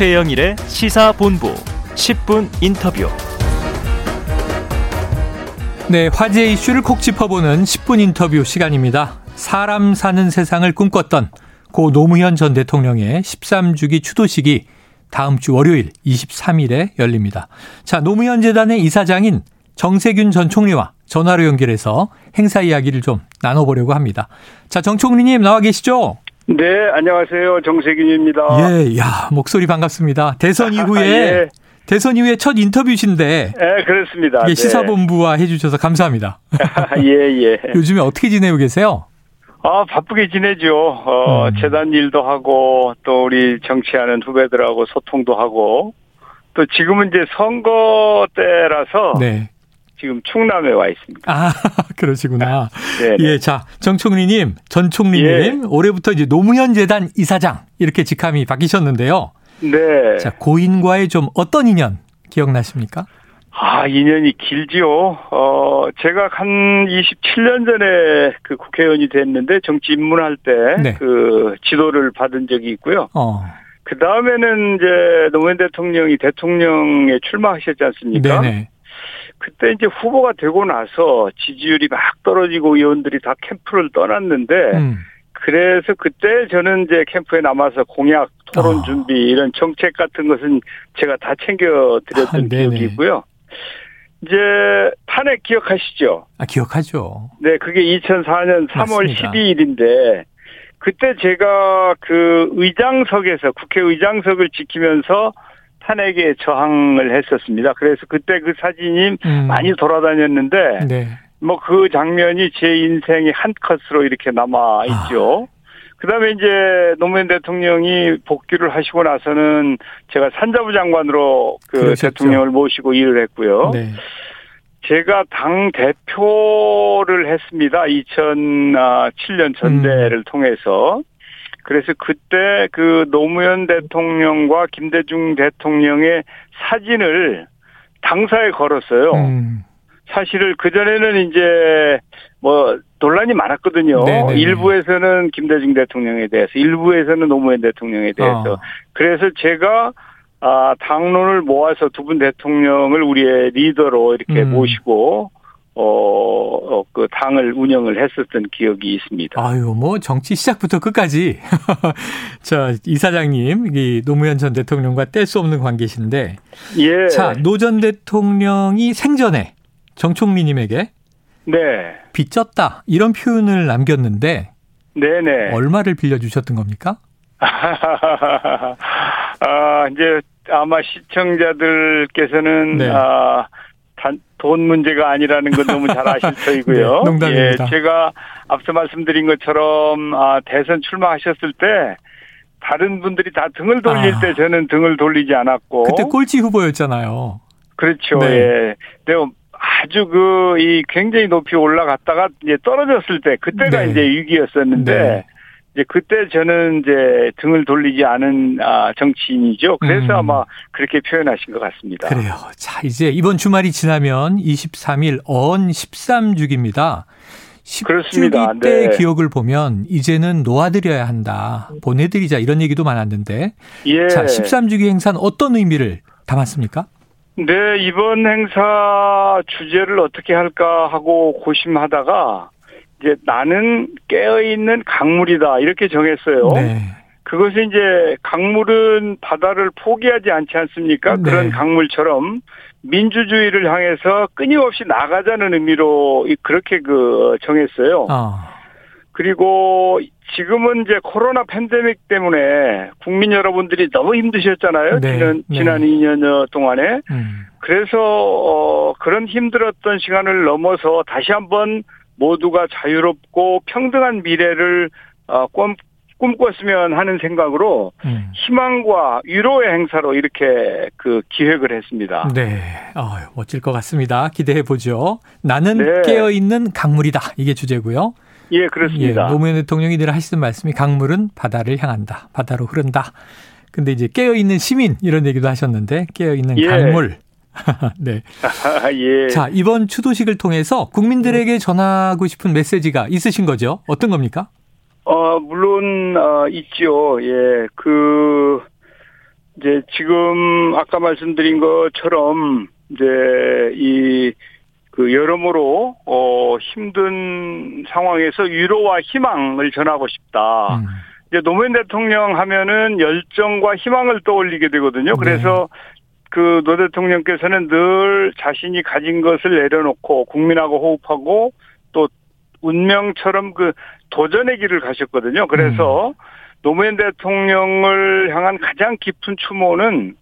최영일의 시사본부 10분 인터뷰. 네, 화제 이슈를 콕 짚어보는 10분 인터뷰 시간입니다. 사람 사는 세상을 꿈꿨던 고 노무현 전 대통령의 13주기 추도식이 다음 주 월요일 23일에 열립니다. 자, 노무현 재단의 이사장인 정세균 전 총리와 전화로 연결해서 행사 이야기를 좀 나눠보려고 합니다. 자, 정 총리님 나와 계시죠? 네, 안녕하세요. 정세균입니다. 예, 야, 목소리 반갑습니다. 대선 이후에 예. 대선 이후에 첫 인터뷰신데. 네, 그렇습니다. 예, 시사본부와 해주셔서 감사합니다. 예, 예. 요즘에 어떻게 지내고 계세요? 아, 바쁘게 지내죠. 어, 음. 재단 일도 하고, 또 우리 정치하는 후배들하고 소통도 하고, 또 지금은 이제 선거 때라서. 네. 지금 충남에 와 있습니다. 아, 그러시구나. 네. 예, 자, 정 총리님, 전 총리님, 예. 올해부터 이제 노무현 재단 이사장 이렇게 직함이 바뀌셨는데요. 네. 자, 고인과의 좀 어떤 인연 기억나십니까? 아, 인연이 길지요. 어, 제가 한 27년 전에 그 국회의원이 됐는데 정치 입문할 때그 네. 그 지도를 받은 적이 있고요. 어. 그 다음에는 이제 노무현 대통령이 대통령에 출마하셨지 않습니까? 네네. 그때 이제 후보가 되고 나서 지지율이 막 떨어지고 의원들이 다 캠프를 떠났는데 음. 그래서 그때 저는 이제 캠프에 남아서 공약, 토론 어. 준비 이런 정책 같은 것은 제가 다 챙겨 드렸던 아, 기억이 있고요. 이제 탄핵 기억하시죠? 아, 기억하죠. 네, 그게 2004년 3월 맞습니다. 12일인데 그때 제가 그 의장석에서 국회 의장석을 지키면서 탄핵에 저항을 했었습니다. 그래서 그때 그 사진이 음. 많이 돌아다녔는데 네. 뭐그 장면이 제 인생의 한 컷으로 이렇게 남아 있죠. 아. 그다음에 이제 노무현 대통령이 복귀를 하시고 나서는 제가 산자부 장관으로 그 그러셨죠. 대통령을 모시고 일을 했고요. 네. 제가 당 대표를 했습니다. 2007년 전대를 음. 통해서. 그래서 그때 그 노무현 대통령과 김대중 대통령의 사진을 당사에 걸었어요. 음. 사실을 그전에는 이제 뭐 논란이 많았거든요. 네네네. 일부에서는 김대중 대통령에 대해서, 일부에서는 노무현 대통령에 대해서. 어. 그래서 제가 아, 당론을 모아서 두 분 대통령을 우리의 리더로 이렇게 음. 모시고 어, 어, 그 당을 운영을 했었던 기억이 있습니다. 아유, 뭐 정치 시작부터 끝까지 자 이사장님, 이 노무현 전 대통령과 뗄 수 없는 관계신데, 예. 자 노 전 대통령이 생전에 정 총리님에게 네. 빚졌다 이런 표현을 남겼는데, 네네. 얼마를 빌려주셨던 겁니까? 아, 이제 아마 시청자들께서는 네. 아, 단, 돈 문제가 아니라는 건 너무 잘 아실 터이고요. 네, 농담입니다. 예, 제가 앞서 말씀드린 것처럼 아, 대선 출마하셨을 때 다른 분들이 다 등을 돌릴 아. 때 저는 등을 돌리지 않았고 그때 꼴찌 후보였잖아요. 그렇죠. 네. 예. 근데 아주 그 이 굉장히 높이 올라갔다가 이제 떨어졌을 때 그때가 네. 이제 위기였었는데 네. 이제 그때 저는 이제 등을 돌리지 않은 아, 정치인이죠. 그래서 음. 아마 그렇게 표현하신 것 같습니다. 그래요. 자, 이제 이번 주말이 지나면 23일 언 13주기입니다. 10주기 때 네. 기억을 보면 이제는 놓아드려야 한다. 보내드리자 이런 얘기도 많았는데. 예. 자, 13주기 행사는 어떤 의미를 담았습니까? 네, 이번 행사 주제를 어떻게 할까 하고 고심하다가 이제 나는 깨어 있는 강물이다 이렇게 정했어요. 네. 그것이 이제 강물은 바다를 포기하지 않지 않습니까? 네. 그런 강물처럼 민주주의를 향해서 끊임없이 나가자는 의미로 그렇게 그 정했어요. 어. 그리고 지금은 이제 코로나 팬데믹 때문에 국민 여러분들이 너무 힘드셨잖아요. 네. 지난 네. 지난 2년 동안에. 음. 그래서 어 그런 힘들었던 시간을 넘어서 다시 한번 모두가 자유롭고 평등한 미래를 어, 꿈, 꿈꿨으면 하는 생각으로 음. 희망과 위로의 행사로 이렇게 그 기획을 했습니다. 네, 어, 멋질 것 같습니다. 기대해 보죠. 나는 네. 깨어 있는 강물이다 이게 주제고요. 예, 그렇습니다. 예, 노무현 대통령이 늘 하시는 말씀이 강물은 바다를 향한다, 바다로 흐른다. 근데 이제 깨어 있는 시민 이런 얘기도 하셨는데 깨어 있는 예. 강물 네. 예. 자, 이번 추도식을 통해서 국민들에게 전하고 싶은 메시지가 있으신 거죠? 어떤 겁니까? 어, 물론, 어, 있죠. 예. 그, 이제 지금 아까 말씀드린 것처럼 이제 이 그 여러모로 어 힘든 상황에서 위로와 희망을 전하고 싶다. 음. 이제 노무현 대통령 하면은 열정과 희망을 떠올리게 되거든요. 그래서 그 노 대통령께서는 늘 자신이 가진 것을 내려놓고 국민하고 호흡하고 또 운명처럼 그 도전의 길을 가셨거든요. 그래서 노무현 대통령을 향한 가장 깊은 추모는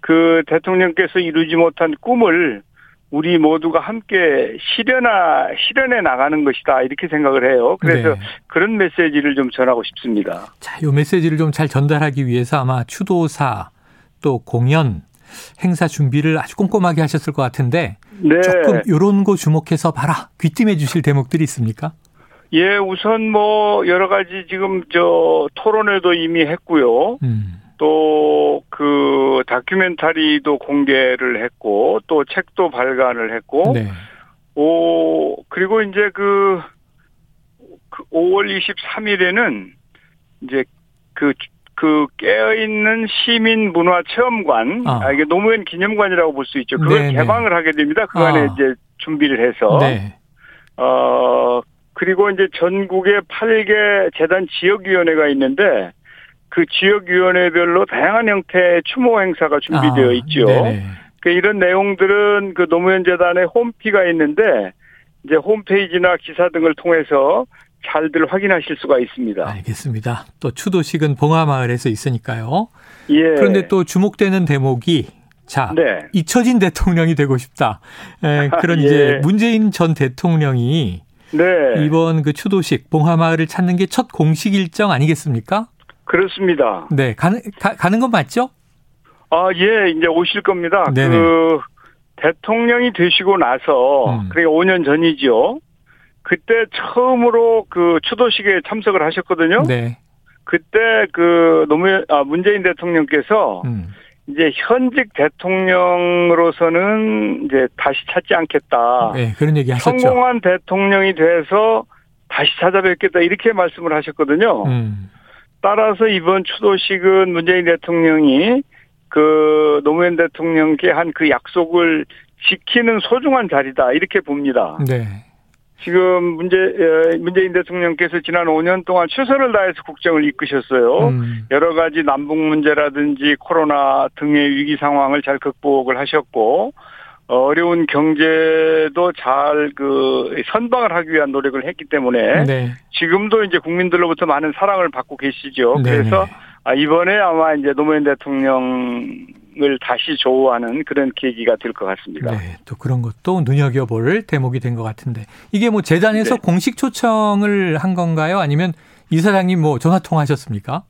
그 대통령께서 이루지 못한 꿈을 우리 모두가 함께 실현하, 실현해 나가는 것이다. 이렇게 생각을 해요. 그래서 네. 그런 메시지를 좀 전하고 싶습니다. 자, 요 메시지를 좀 잘 전달하기 위해서 아마 추도사 또 공연 행사 준비를 아주 꼼꼼하게 하셨을 것 같은데 네. 조금 요런 거 주목해서 봐라 귀띔해 주실 대목들이 있습니까? 예, 우선 뭐 여러 가지 지금 저 토론회도 이미 했고요. 음. 또그 다큐멘터리도 공개를 했고 또 책도 발간을 했고 네. 오 그리고 이제 그, 그 5월 23일에는 이제 그 그 깨어있는 시민 문화 체험관, 아. 아. 이게 노무현 기념관이라고 볼 수 있죠. 그걸 네네. 개방을 하게 됩니다. 그 안에 아. 이제 준비를 해서. 네. 어, 그리고 이제 전국에 8개 재단 지역위원회가 있는데 그 지역위원회별로 다양한 형태의 추모 행사가 준비되어 아, 있죠. 네네. 그 이런 내용들은 그 노무현 재단의 홈피가 있는데 이제 홈페이지나 기사 등을 통해서 잘들 확인하실 수가 있습니다. 알겠습니다. 또 추도식은 봉화마을에서 있으니까요. 예. 그런데 또 주목되는 대목이 자 네. 잊혀진 대통령이 되고 싶다. 에, 그런 예. 이제 문재인 전 대통령이 네. 이번 그 추도식 봉화마을을 찾는 게 첫 공식 일정 아니겠습니까? 그렇습니다. 네, 가는 가, 가는 건 맞죠? 아, 예, 이제 오실 겁니다. 네네. 그 대통령이 되시고 나서 음. 그게 5년 전이죠. 그때 처음으로 그 추도식에 참석을 하셨거든요. 네. 그때 그 노무현 아 문재인 대통령께서 음. 이제 현직 대통령으로서는 이제 다시 찾지 않겠다. 네, 그런 얘기 하셨죠. 성공한 대통령이 돼서 다시 찾아뵙겠다 이렇게 말씀을 하셨거든요. 음. 따라서 이번 추도식은 문재인 대통령이 그 노무현 대통령께 한 그 약속을 지키는 소중한 자리다 이렇게 봅니다. 네. 지금 에, 문재인 대통령께서 지난 5년 동안 최선을 다해서 국정을 이끄셨어요. 음. 여러 가지 남북 문제라든지 코로나 등의 위기 상황을 잘 극복을 하셨고 어려운 경제도 잘 그 선방을 하기 위한 노력을 했기 때문에 네. 지금도 이제 국민들로부터 많은 사랑을 받고 계시죠. 네네. 그래서 아, 이번에 아마 이제 노무현 대통령 을 다시 조우하는 그런 계기가 될 것 같습니다. 네, 또 그런 것도 눈여겨볼 대목이 된 것 같은데 이게 뭐 재단에서 네. 공식 초청을 한 건가요? 아니면 이사장님 뭐 전화 통화하셨습니까?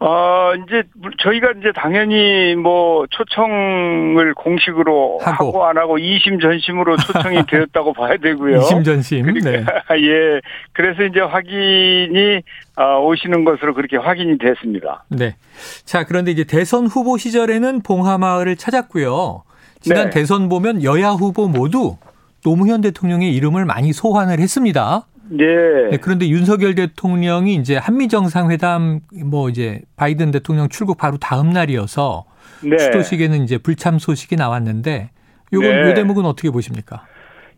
어, 이제 저희가 이제 당연히 뭐 초청을 공식으로 하고. 하고, 안 하고 이심 전심으로 초청이 되었다고 봐야 되고요. 이심전심. 네. 예. 그래서 이제 확인이 아, 오시는 것으로 그렇게 확인이 됐습니다. 네. 자, 그런데 이제 대선 후보 시절에는 봉하마을을 찾았고요. 지난 네. 대선 보면 여야 후보 모두 노무현 대통령의 이름을 많이 소환을 했습니다. 네. 네, 그런데 윤석열 대통령이 이제 한미 정상회담 뭐 이제 바이든 대통령 출국 바로 다음 날이어서 네. 추도식에는 이제 불참 소식이 나왔는데 요건 네. 요 대목은 어떻게 보십니까?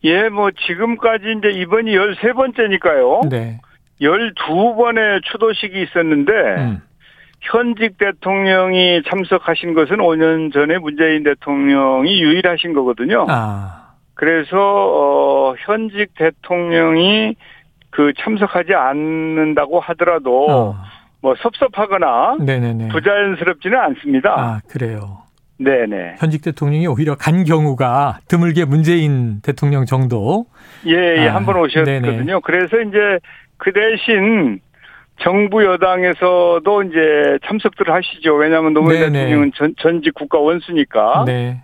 예, 뭐 지금까지 이제 이번이 13번째니까요. 네. 12번의 추도식이 있었는데 음. 현직 대통령이 참석하신 것은 5년 전에 문재인 대통령이 유일하신 거거든요. 아. 그래서 어 현직 대통령이 그 참석하지 않는다고 하더라도 어. 뭐 섭섭하거나 네네네. 부자연스럽지는 않습니다. 아, 그래요. 네네. 현직 대통령이 오히려 간 경우가 드물게 문재인 대통령 정도. 예, 예, 아, 한번 오셨거든요. 그래서 이제 그 대신 정부 여당에서도 이제 참석들을 하시죠. 왜냐하면 노무현 네네. 대통령은 전, 전직 국가 원수니까. 네.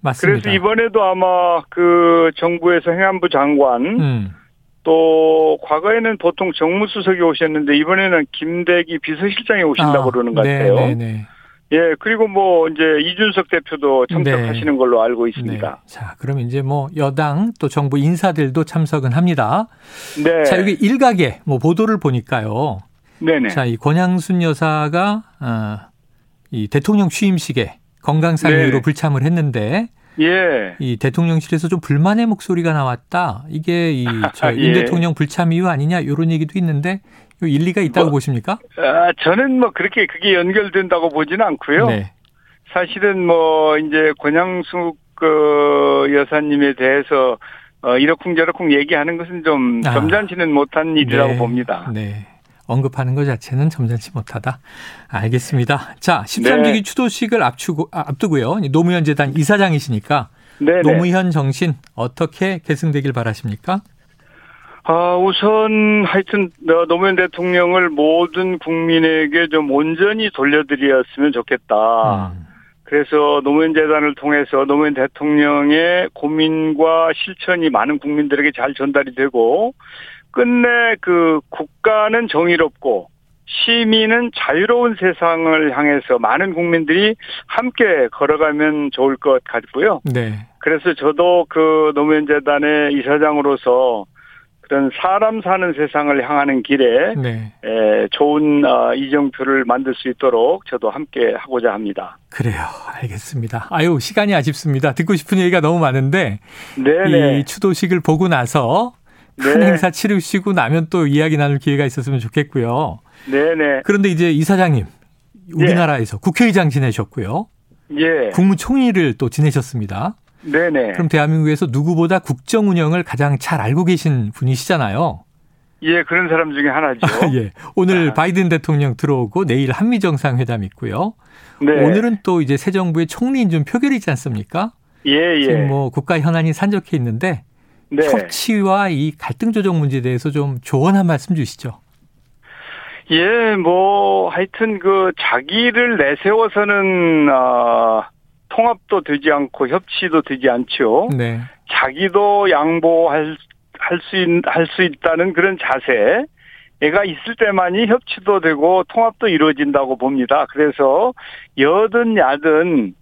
맞습니다. 그래서 이번에도 아마 그 정부에서 행안부 장관 음. 또 과거에는 보통 정무수석이 오셨는데 이번에는 김대기 비서실장이 오신다고 아, 그러는 것 같아요. 네네네. 예, 그리고 뭐 이제 이준석 대표도 참석하시는 걸로 알고 네. 있습니다. 자, 그럼 이제 뭐 여당 또 정부 인사들도 참석은 합니다. 네. 자, 여기 일각에 뭐 보도를 보니까요. 네네. 자, 이 권양순 여사가 어, 이 대통령 취임식에 건강상 네. 이유로 불참을 했는데 예. 이 대통령실에서 좀 불만의 목소리가 나왔다. 이게 이윤 예. 대통령 불참 이유 아니냐 이런 얘기도 있는데 이 일리가 있다고 뭐, 보십니까? 아, 저는 뭐 그렇게 그게 연결된다고 보지는 않고요. 네. 사실은 뭐 이제 권양숙 그 여사님에 대해서 어 이러쿵저러쿵 얘기하는 것은 좀 아. 점잖지는 못한 일이라고 네. 봅니다. 네. 언급하는 것 자체는 점잖지 못하다. 알겠습니다. 자, 13주기 네. 추도식을 앞추고, 아, 앞두고요. 이 노무현 재단 이사장이시니까 네네. 노무현 정신 어떻게 계승되길 바라십니까? 아, 우선 하여튼 어, 노무현 대통령을 모든 국민에게 좀 온전히 돌려드렸으면 좋겠다. 음. 그래서 노무현 재단을 통해서 노무현 대통령의 고민과 실천이 많은 국민들에게 잘 전달이 되고 끝내 그 국가는 정의롭고 시민은 자유로운 세상을 향해서 많은 국민들이 함께 걸어가면 좋을 것 같고요. 네. 그래서 저도 그 노무현 재단의 이사장으로서 그런 사람 사는 세상을 향하는 길에 네. 에, 좋은 어, 이정표를 만들 수 있도록 저도 함께 하고자 합니다. 그래요. 알겠습니다. 아유, 시간이 아쉽습니다. 듣고 싶은 얘기가 너무 많은데 네네. 이 추도식을 보고 나서 큰 네. 행사 치르시고 나면 또 이야기 나눌 기회가 있었으면 좋겠고요. 네네. 그런데 이제 이사장님, 우리나라에서 국회의장 지내셨고요. 예. 국무총리를 또 지내셨습니다. 네네. 그럼 대한민국에서 누구보다 국정 운영을 가장 잘 알고 계신 분이시잖아요. 예, 그런 사람 중에 하나죠. 예. 오늘 아. 바이든 대통령 들어오고 내일 한미 정상회담 있고요. 네. 오늘은 또 이제 새 정부의 총리 인준 표결이지 않습니까? 예, 예. 지금 뭐 국가 현안이 산적해 있는데 네. 협치와 이 갈등 조정 문제에 대해서 좀 조언 한 말씀 주시죠. 예, 뭐 하여튼 그 자기를 내세워서는 어, 통합도 되지 않고 협치도 되지 않죠. 네. 자기도 양보할 할수할 수 있다는 그런 자세. 애가 있을 때만이 협치도 되고 통합도 이루어진다고 봅니다. 그래서 여든 야든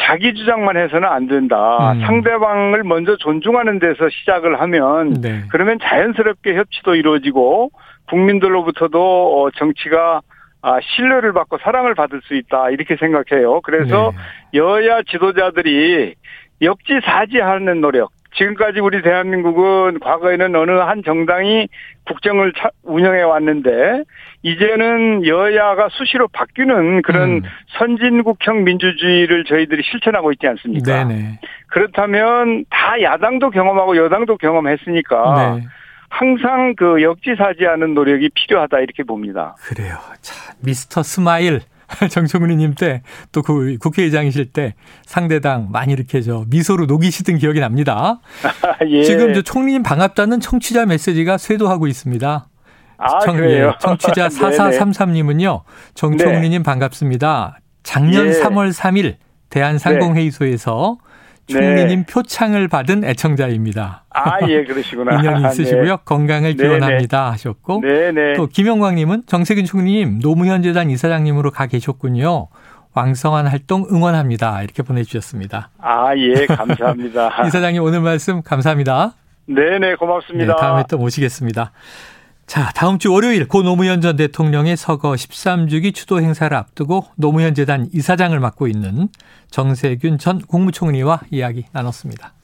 자기 주장만 해서는 안 된다. 음. 상대방을 먼저 존중하는 데서 시작을 하면 네. 그러면 자연스럽게 협치도 이루어지고 국민들로부터도 어, 정치가 아, 신뢰를 받고 사랑을 받을 수 있다 이렇게 생각해요. 그래서 네. 여야 지도자들이 역지사지하는 노력. 지금까지 우리 대한민국은 과거에는 어느 한 정당이 국정을 차- 운영해 왔는데 이제는 여야가 수시로 바뀌는 그런 음. 선진국형 민주주의를 저희들이 실천하고 있지 않습니까? 네네. 그렇다면 다 야당도 경험하고 여당도 경험했으니까 네. 항상 그 역지사지하는 노력이 필요하다 이렇게 봅니다. 그래요. 자, Mr. Smile. 정총리님 때 또 그 국회의장이실 때 상대당 많이 이렇게 저 미소로 녹이시던 기억이 납니다. 예. 지금 저 총리님 반갑다는 청취자 메시지가 쇄도하고 있습니다. 아, 청, 그래요? 예, 청취자 네네. 4433님은요. 정총리님 반갑습니다. 작년 예. 3월 3일 대한상공회의소에서 총리님 네. 표창을 받은 애청자입니다. 아, 예, 그러시구나. 인연이 있으시고요. 건강을 네네. 기원합니다 하셨고 네, 네. 또 김영광님은 정세균 총리님 노무현 재단 이사장님으로 가 계셨군요. 왕성한 활동 응원합니다. 이렇게 보내주셨습니다. 아, 예, 감사합니다. 이사장님 오늘 말씀 감사합니다. 네, 네, 네, 고맙습니다. 다음에 또 모시겠습니다. 자, 다음 주 월요일 고 노무현 전 대통령의 서거 13주기 추도 행사를 앞두고 노무현 재단 이사장을 맡고 있는 정세균 전 국무총리와 이야기 나눴습니다.